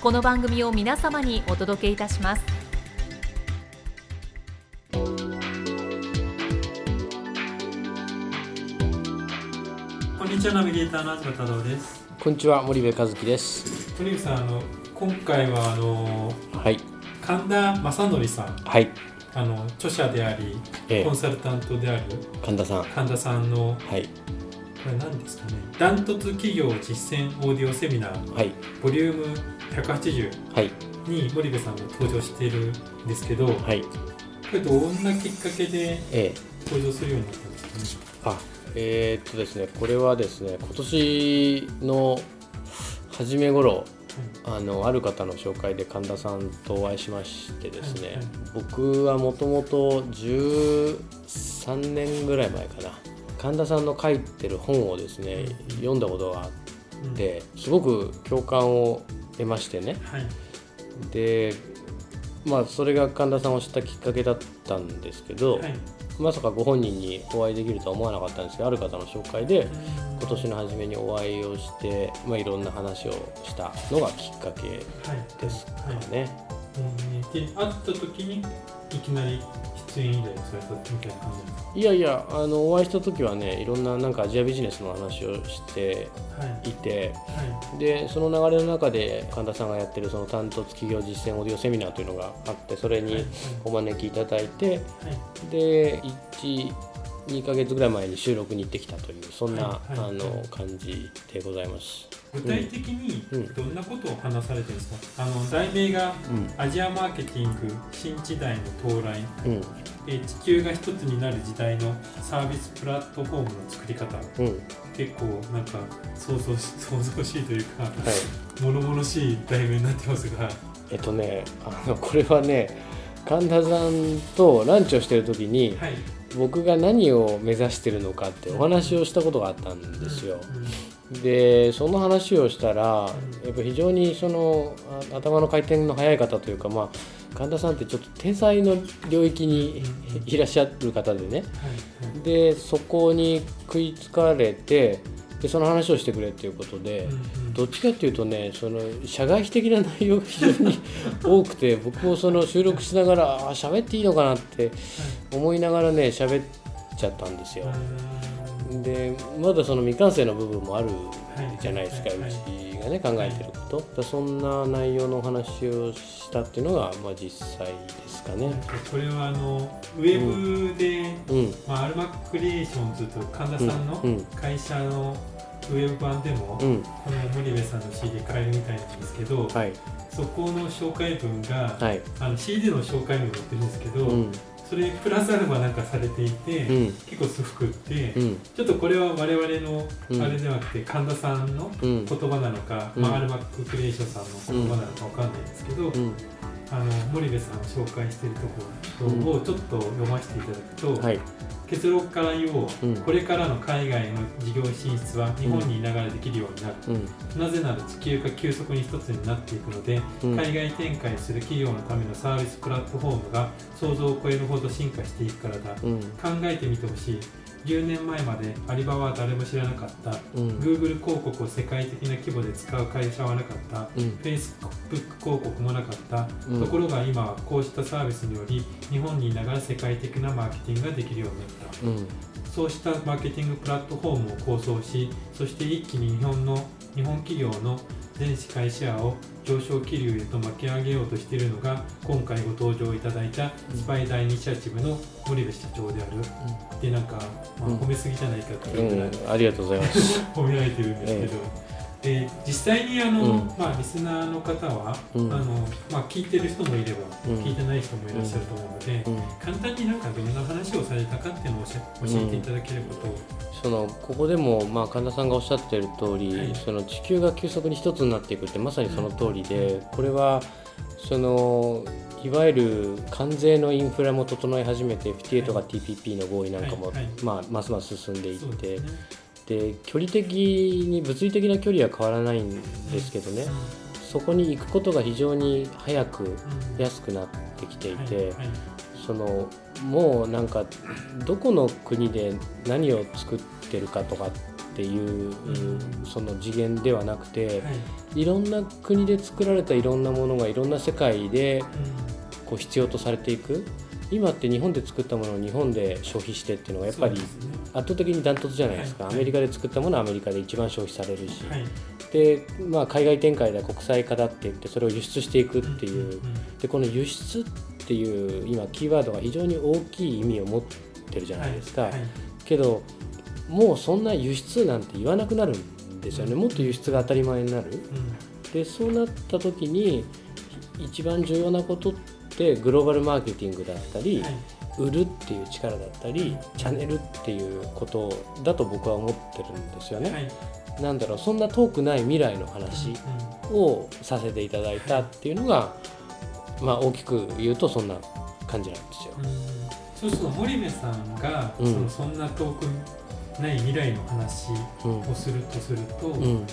この番組を皆様にお届けいたします。こんにちはナビゲーターの東太郎です。こんにちは森部和樹です。鳥海さんあの今回はあのはい。神田正則さん。はい、あの著者でありえコンサルタントである神田さん。は神田さんのいこれ何ですかね？ダントツ企業実践オーディオセミナーはい。ボリューム180はい。に森部さんが登場しているんですけど、こはい。れどんなきっかけでええ。登場するようになったんですかね？あえーっとですねこれはですね今年の初め頃あのある方の紹介で神田さんとお会いしましてですね、僕はもともと13年ぐらい前かな神田さんの書いてる本をですね読んだことがあってすごく共感を得ましてね。はい。でまあそれが神田さんを知ったきっかけだったんですけど、はい。まさかご本人にお会いできるとは思わなかったんですけどある方の紹介で今年の初めにお会いをして、まあ、いろんな話をしたのがきっかけはいですかはい。ね。えーで会った時にいきなり出演依頼されたみたいな感じですかいやいやあのお会いした時はねいろんななんかアジアビジネスの話をしてはい。いてはでその流れの中で神田さんがやってるその担当企業実践オーディオセミナーというのがあってそれい。はい。にお招きいただいてはい。で12ヶ月ぐらい前に収録に行ってきたというそんな、はいはい。あの感じでございます。具体的にうん。どんなことを話されてるんですか、あの題名がうん「アジアマーケティング新時代の到来」うん。えー地球が一つになる時代のサービスプラットフォームの作り方。うん。結構なんか想像し 想像しいというかはい。物々しい題名になってますが。えっとねあのこれはね神田さんとランチをしてる時にはい僕が何を目指してるのかってお話をしたことがあったんですよ。うん。でその話をしたらやっぱ非常にそのあ頭の回転の速い方というか、まあ、神田さんってちょっと天才の領域にいらっしゃる方でね。でそこに食いつかれてでその話をしてくれっていうことで。うんうんどっちかっていうとねその社外的な内容が非常に 多くて僕もその収録しながらあ喋っていいのかなって思いながらね喋っちゃったんですよ。うんでまだその未完成の部分もあるはい。じゃないですか、はい。うちがね考えてること、そんな内容のお話をしたっていうのが、まあ、実際ですかね。これはあのウェブで、うん。まあ、アルマッククリエーションズと神田さんのうん。会社のウェブ版でも、うん。この森部さんの CD 買えるみたいなんですけど、はい。そこの紹介文が、はい。あの CD の紹介文が載ってるんですけど、うん。それプラスアルファなんかされていて、うん。結構すくって、うん。ちょっとこれは我々のうん。あれではなくて神田さんのうん。言葉なのか、うん。まあ、アルマッククリエーションさんの言葉なのかわかんないですけど、うん。あの森部さんを紹介しているところをちょっと読ませていただくと、はい結論から言おう、うんこれからの海外の事業進出は日本にいながらできるようになる、うん。なぜなら地球が急速に一つになっていくので、うん。海外展開する企業のためのサービスプラットフォームが想像を超えるほど進化していくからだ、うん考えてみてほしい10年前までアリババは誰も知らなかった。うん。Google 広告を世界的な規模で使う会社はなかった。うん。Facebook 広告もなかった、うん。ところが今はこうしたサービスにより日本にいながら世界的なマーケティングができるようになった。うん。そうしたマーケティングプラットフォームを構想しそして一気に日本の日本企業の全市会シェアを上昇気流へと巻き上げようとしているのが今回ご登場いただいたスパイダーイニシアチブの森部社長である、でなんか、まあ、褒めすぎじゃないかっていうぐらい、うん、ありがとうございます。褒められてるんですけど、で実際にあの、うん。まあ、リスナーの方は、うん。あのまあ、聞いてる人もいれば、うん。聞いてない人もいらっしゃると思うので、うん。簡単になんかどんな話をされたかっていうのを教えていただければと、そのここでも、まあ、神田さんがおっしゃっている通り、はい。その地球が急速に一つになっていくってまさにその通りで、これはそのいわゆる関税のインフラも整え始めて FTA とか TPP の合意なんかも、はい。はい。まあ、ますます進んでいってで距離的に物理的な距離は変わらないんですけどね、そこに行くことが非常に早くうん安くなってきていて、そのもうなんかどこの国で何を作ってるかとかっていう、んその次元ではなくて、はい。い、ろんな国で作られたいろんなものがいろんな世界でこう必要とされていく今って日本で作ったものを日本で消費してっていうのがやっぱり圧倒的にダントツじゃないですか、はい。アメリカで作ったものはアメリカで一番消費されるし、はい。で、まあ、海外展開では国際化だって言ってそれを輸出していくっていう、でこの輸出っていう今キーワードが非常に大きい意味を持ってるじゃないですか、はい。はいけどもうそんな輸出なんて言わなくなるんですよね。もっと輸出が当たり前になる。うん。でそうなった時に一番重要なことってグローバルマーケティングだったり、はい。売るっていう力だったりチャンネルっていうことだと僕は思ってるんですよね、はい。なんだろうそんな遠くない未来の話をさせていただいたっていうのが、まあ大きく言うとそんな感じなんですよ。うん。うんそうすると森部さんが、うん。そのそんな遠くない未来の話うんをするとすると、うん。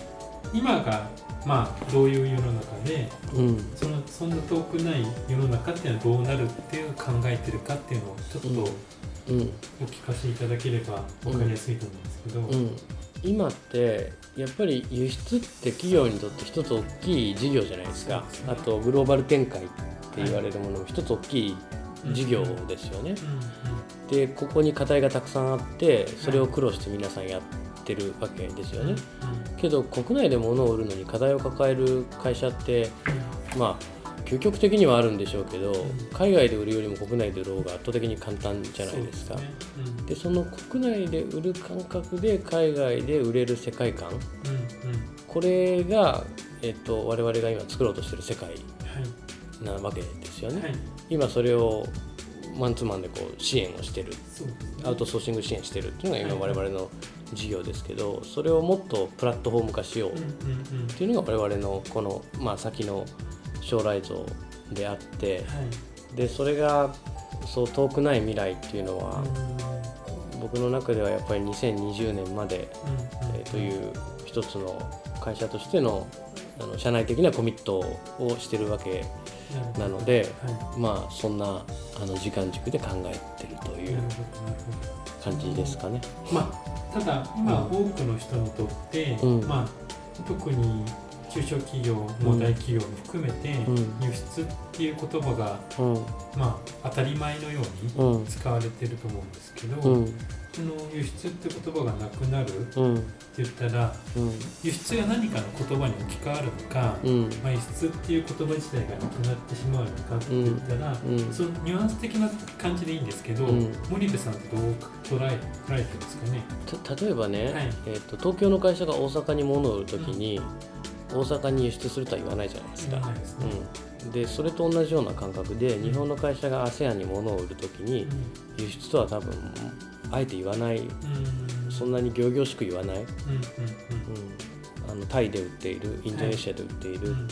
今がまあどういう世の中でうん。そのそんな遠くない世の中っていうのはどうなるっていう考えてるかっていうのをちょっとうん。お聞かせいただければ分かりやすいと思うんですけど、うん、今ってやっぱり輸出って企業にとって一つ大きい事業じゃないですか。ね。あとグローバル展開って言われるものも一つ大きい事業ですよね。うん。でここに課題がたくさんあってそれを苦労して皆さんやってるわけですよね。けど国内で物を売るのに課題を抱える会社ってまあ究極的にはあるんでしょうけど海外で売るよりも国内で売る方が圧倒的に簡単じゃないですか。でその国内で売る感覚で海外で売れる世界観。これが、えっと、我々が今作ろうとしてる世界はい。なわけですよね。はい。今それをマンツーマンでこう支援をしてる。ね。アウトソーシング支援してるっていうのが今はい。我々の事業ですけどそれをもっとプラットフォーム化しよう。っていうのが我々のこの、まあ、先の将来像であってはい。でそれがそう遠くない未来っていうのはうん。僕の中ではやっぱり2020年までうんうん。えーという一つの会社としてのあの社内的なコミットをしてるわけなので、はまあそんなあの時間軸で考えてるとい、いう感じですかね。まあ、ただ今うん多くの人にとって、うん。まあ、特に中小企業も大企業も含めて、うん。輸出っていう言葉が、うん。まあ、当たり前のようにうん。使われてると思うんですけど、うん。その輸出って言葉がなくなるってうん言ったらうん。輸出が何かの言葉に置き換わるのか、うん。まあ、輸出っていう言葉自体がなくなってしまうのかって言ったら、うん。そのニュアンス的な感じでいいんですけど、うん。森部さんってどう捉え捉えてますかね？た例えばね、はい。えー、と東京の会社が大阪に物を売るときに、大阪に輸出するとは言わないじゃないですか。うん、でそれと同じような感覚で日本の会社が ASEAN に物を売るときに輸出とは多分あえて言わない。うん。そんなに仰々しく言わない、うん、あのタイで売っているインドネシアで売っている、うん。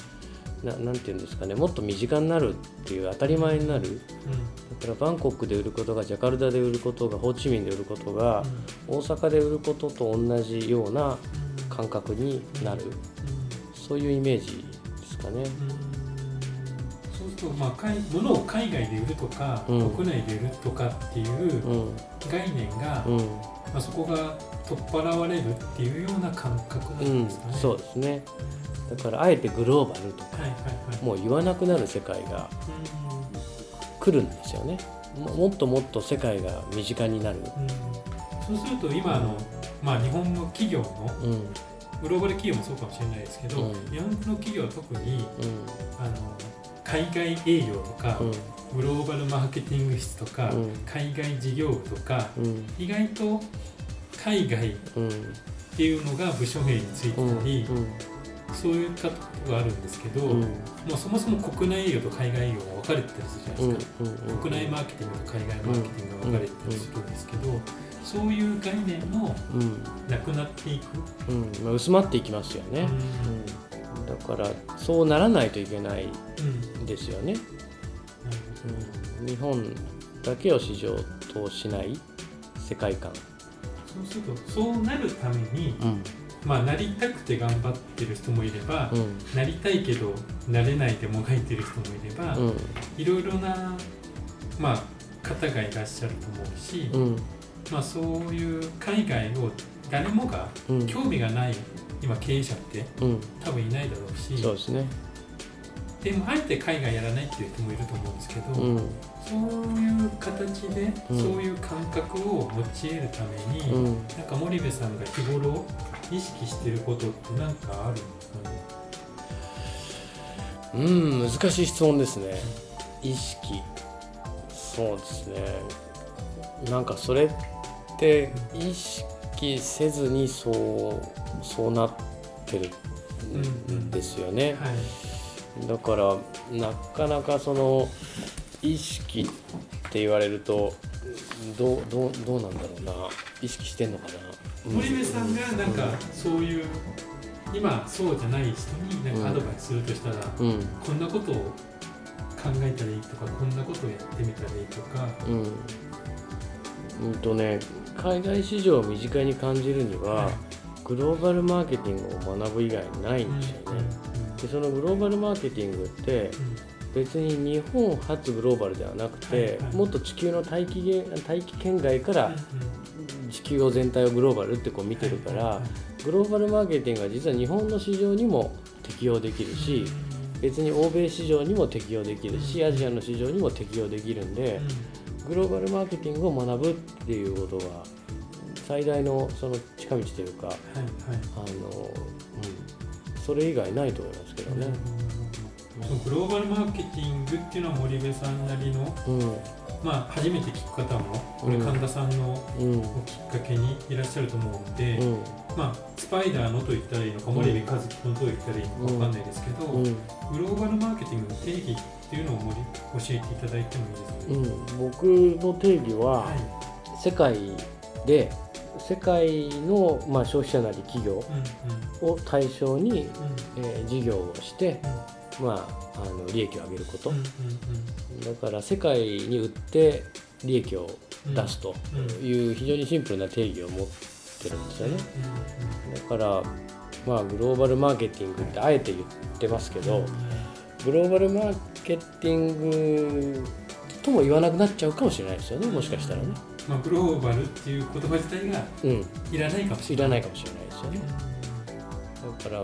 ななんていうんですかね。もっと身近になるっていう当たり前になる。だからバンコクで売ることがジャカルタで売ることがホーチミンで売ることが大阪で売ることと同じような感覚になるそういうイメージですかね。そうすると、まあ、海物を海外で売るとか、うん。国内で売るとかっていううん。概念が、うん。まあ、そこが取っ払われるっていうような感覚なうんんですかね。そうですね。だからあえてグローバルとかはいはいはい。もう言わなくなる世界が来るんですよね。ももっともっと世界が身近になる、うん。うんそうすると今あの、まあ、日本の企業のうんグローバル企業もそうかもしれないですけど、うん。日本の企業は特にうあの海外営業とか、グローバルマーケティング室とか、うん。海外事業部とかうん。意外と海外っうん。ていうのが部署名についてうん。たり、そういったところがあるんですけど、うん。もうそもそも国内営業と海外営業が分かれてたりするじゃないですか、うん。国内マーケティングと海外マーケティングが分かれてたりするんですけど、そういう概念もうん。なくなっていく、うん。まあ、薄まっていきますよね、うん、だからそうならないといけないですよね、うん、日本だけを市場としない世界観、そうするとそうなるために、うん。まあ、なりたくて頑張ってる人もいれば、うん。なりたいけどなれないでもがいてる人もいれば、うん。いろいろな、まあ、方がいらっしゃると思うし、うんまあ、そういう海外を誰もがうん。興味がない今経営者ってうん。多分いないだろうしそうですね。でもあえて海外やらないっていう人もいると思うんですけど、うん。そういう形で、うん。そういう感覚を持ち得るために、うん。なんか森部さんが日頃意識してることって何かあるんですかねうん難しい質問ですね。意識。そうですね。なんかそれって意識せずにそうそうなってるんですよね、はいだからなかなかその意識って言われるとどうどうどうなんだろうな。意識してんのかな、うん森部さんがなんかそういう今そうじゃない人になんかアドバイスするとしたら、うん。こんなことを考えたらいいとかこんなことをやってみたらいいとか、うん。うんとね海外市場を身近に感じるには、グローバルマーケティングを学ぶ以外ないんですよね、でそのグローバルマーケティングって別に日本初グローバルではなくて、もっと地球の大気げ大気圏外から地球を全体をグローバルってこう見てるから、グローバルマーケティングは実は日本の市場にも適用できるし、別に欧米市場にも適用できるし、アジアの市場にも適用できるんで、グローバルマーケティングを学ぶっていうことが最大のその近道というかはいはい。あの、うん、それ以外ないと思いますけどね。そのグローバルマーケティングっていうのは森部さんなりの、うんまあ、初めて聞く方もこれうん神田さんのうん。をきっかけにいらっしゃると思うんで、うん。まあ、スパイダーのと言ったらいいのか森部和樹のと言ったらいいのか分かんないですけど、うん。グローバルマーケティングの定義っていうのを森教えていただいてもいいですか、うん、僕の定義ははい。世界で世界の、まあ、消費者なり企業うんを対象に、うん。えー事業をして、まあ、あの利益を上げること、うんうんだから世界に売って利益を出すと。いう非常にシンプルな定義を持ってるんですよね。だから、まあ、グローバルマーケティングってあえて言ってますけど、グローバルマーケティングとも言わなくなっちゃうかもしれないですよねもしかしたらね、まあ、グローバルっていう言葉自体がうん、いらないかもしいれない。らないかもしれないですよね。だから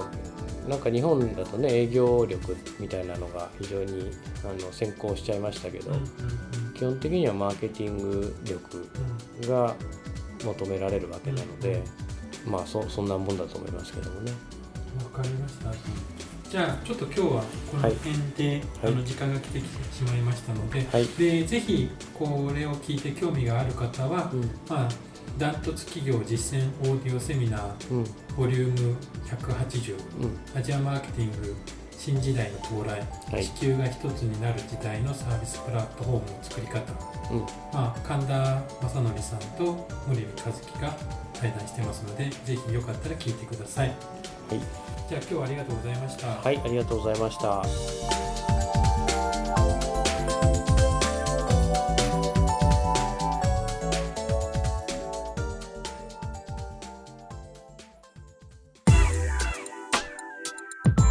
なんか日本だとね営業力みたいなのが非常にあの先行しちゃいましたけど、基本的にはマーケティング力が求められるわけなので、まあそそんなもんだと思いますけどもね。わかりました。じゃあちょっと今日はこの辺で、はい。あの時間が来てきてしまいましたので、はい。でぜひこれを聞いて興味がある方は、うん。まあダントツ企業実践オーディオセミナーうん。ボリューム180うん。アジアマーケティング新時代の到来、はい。地球が一つになる時代のサービスプラットフォームの作り方、うん。まあ、神田正則さんと森部和樹が対談してますのでぜひよかったら聞いてください。はい。じゃあ今日はありがとうございました。はいありがとうございました。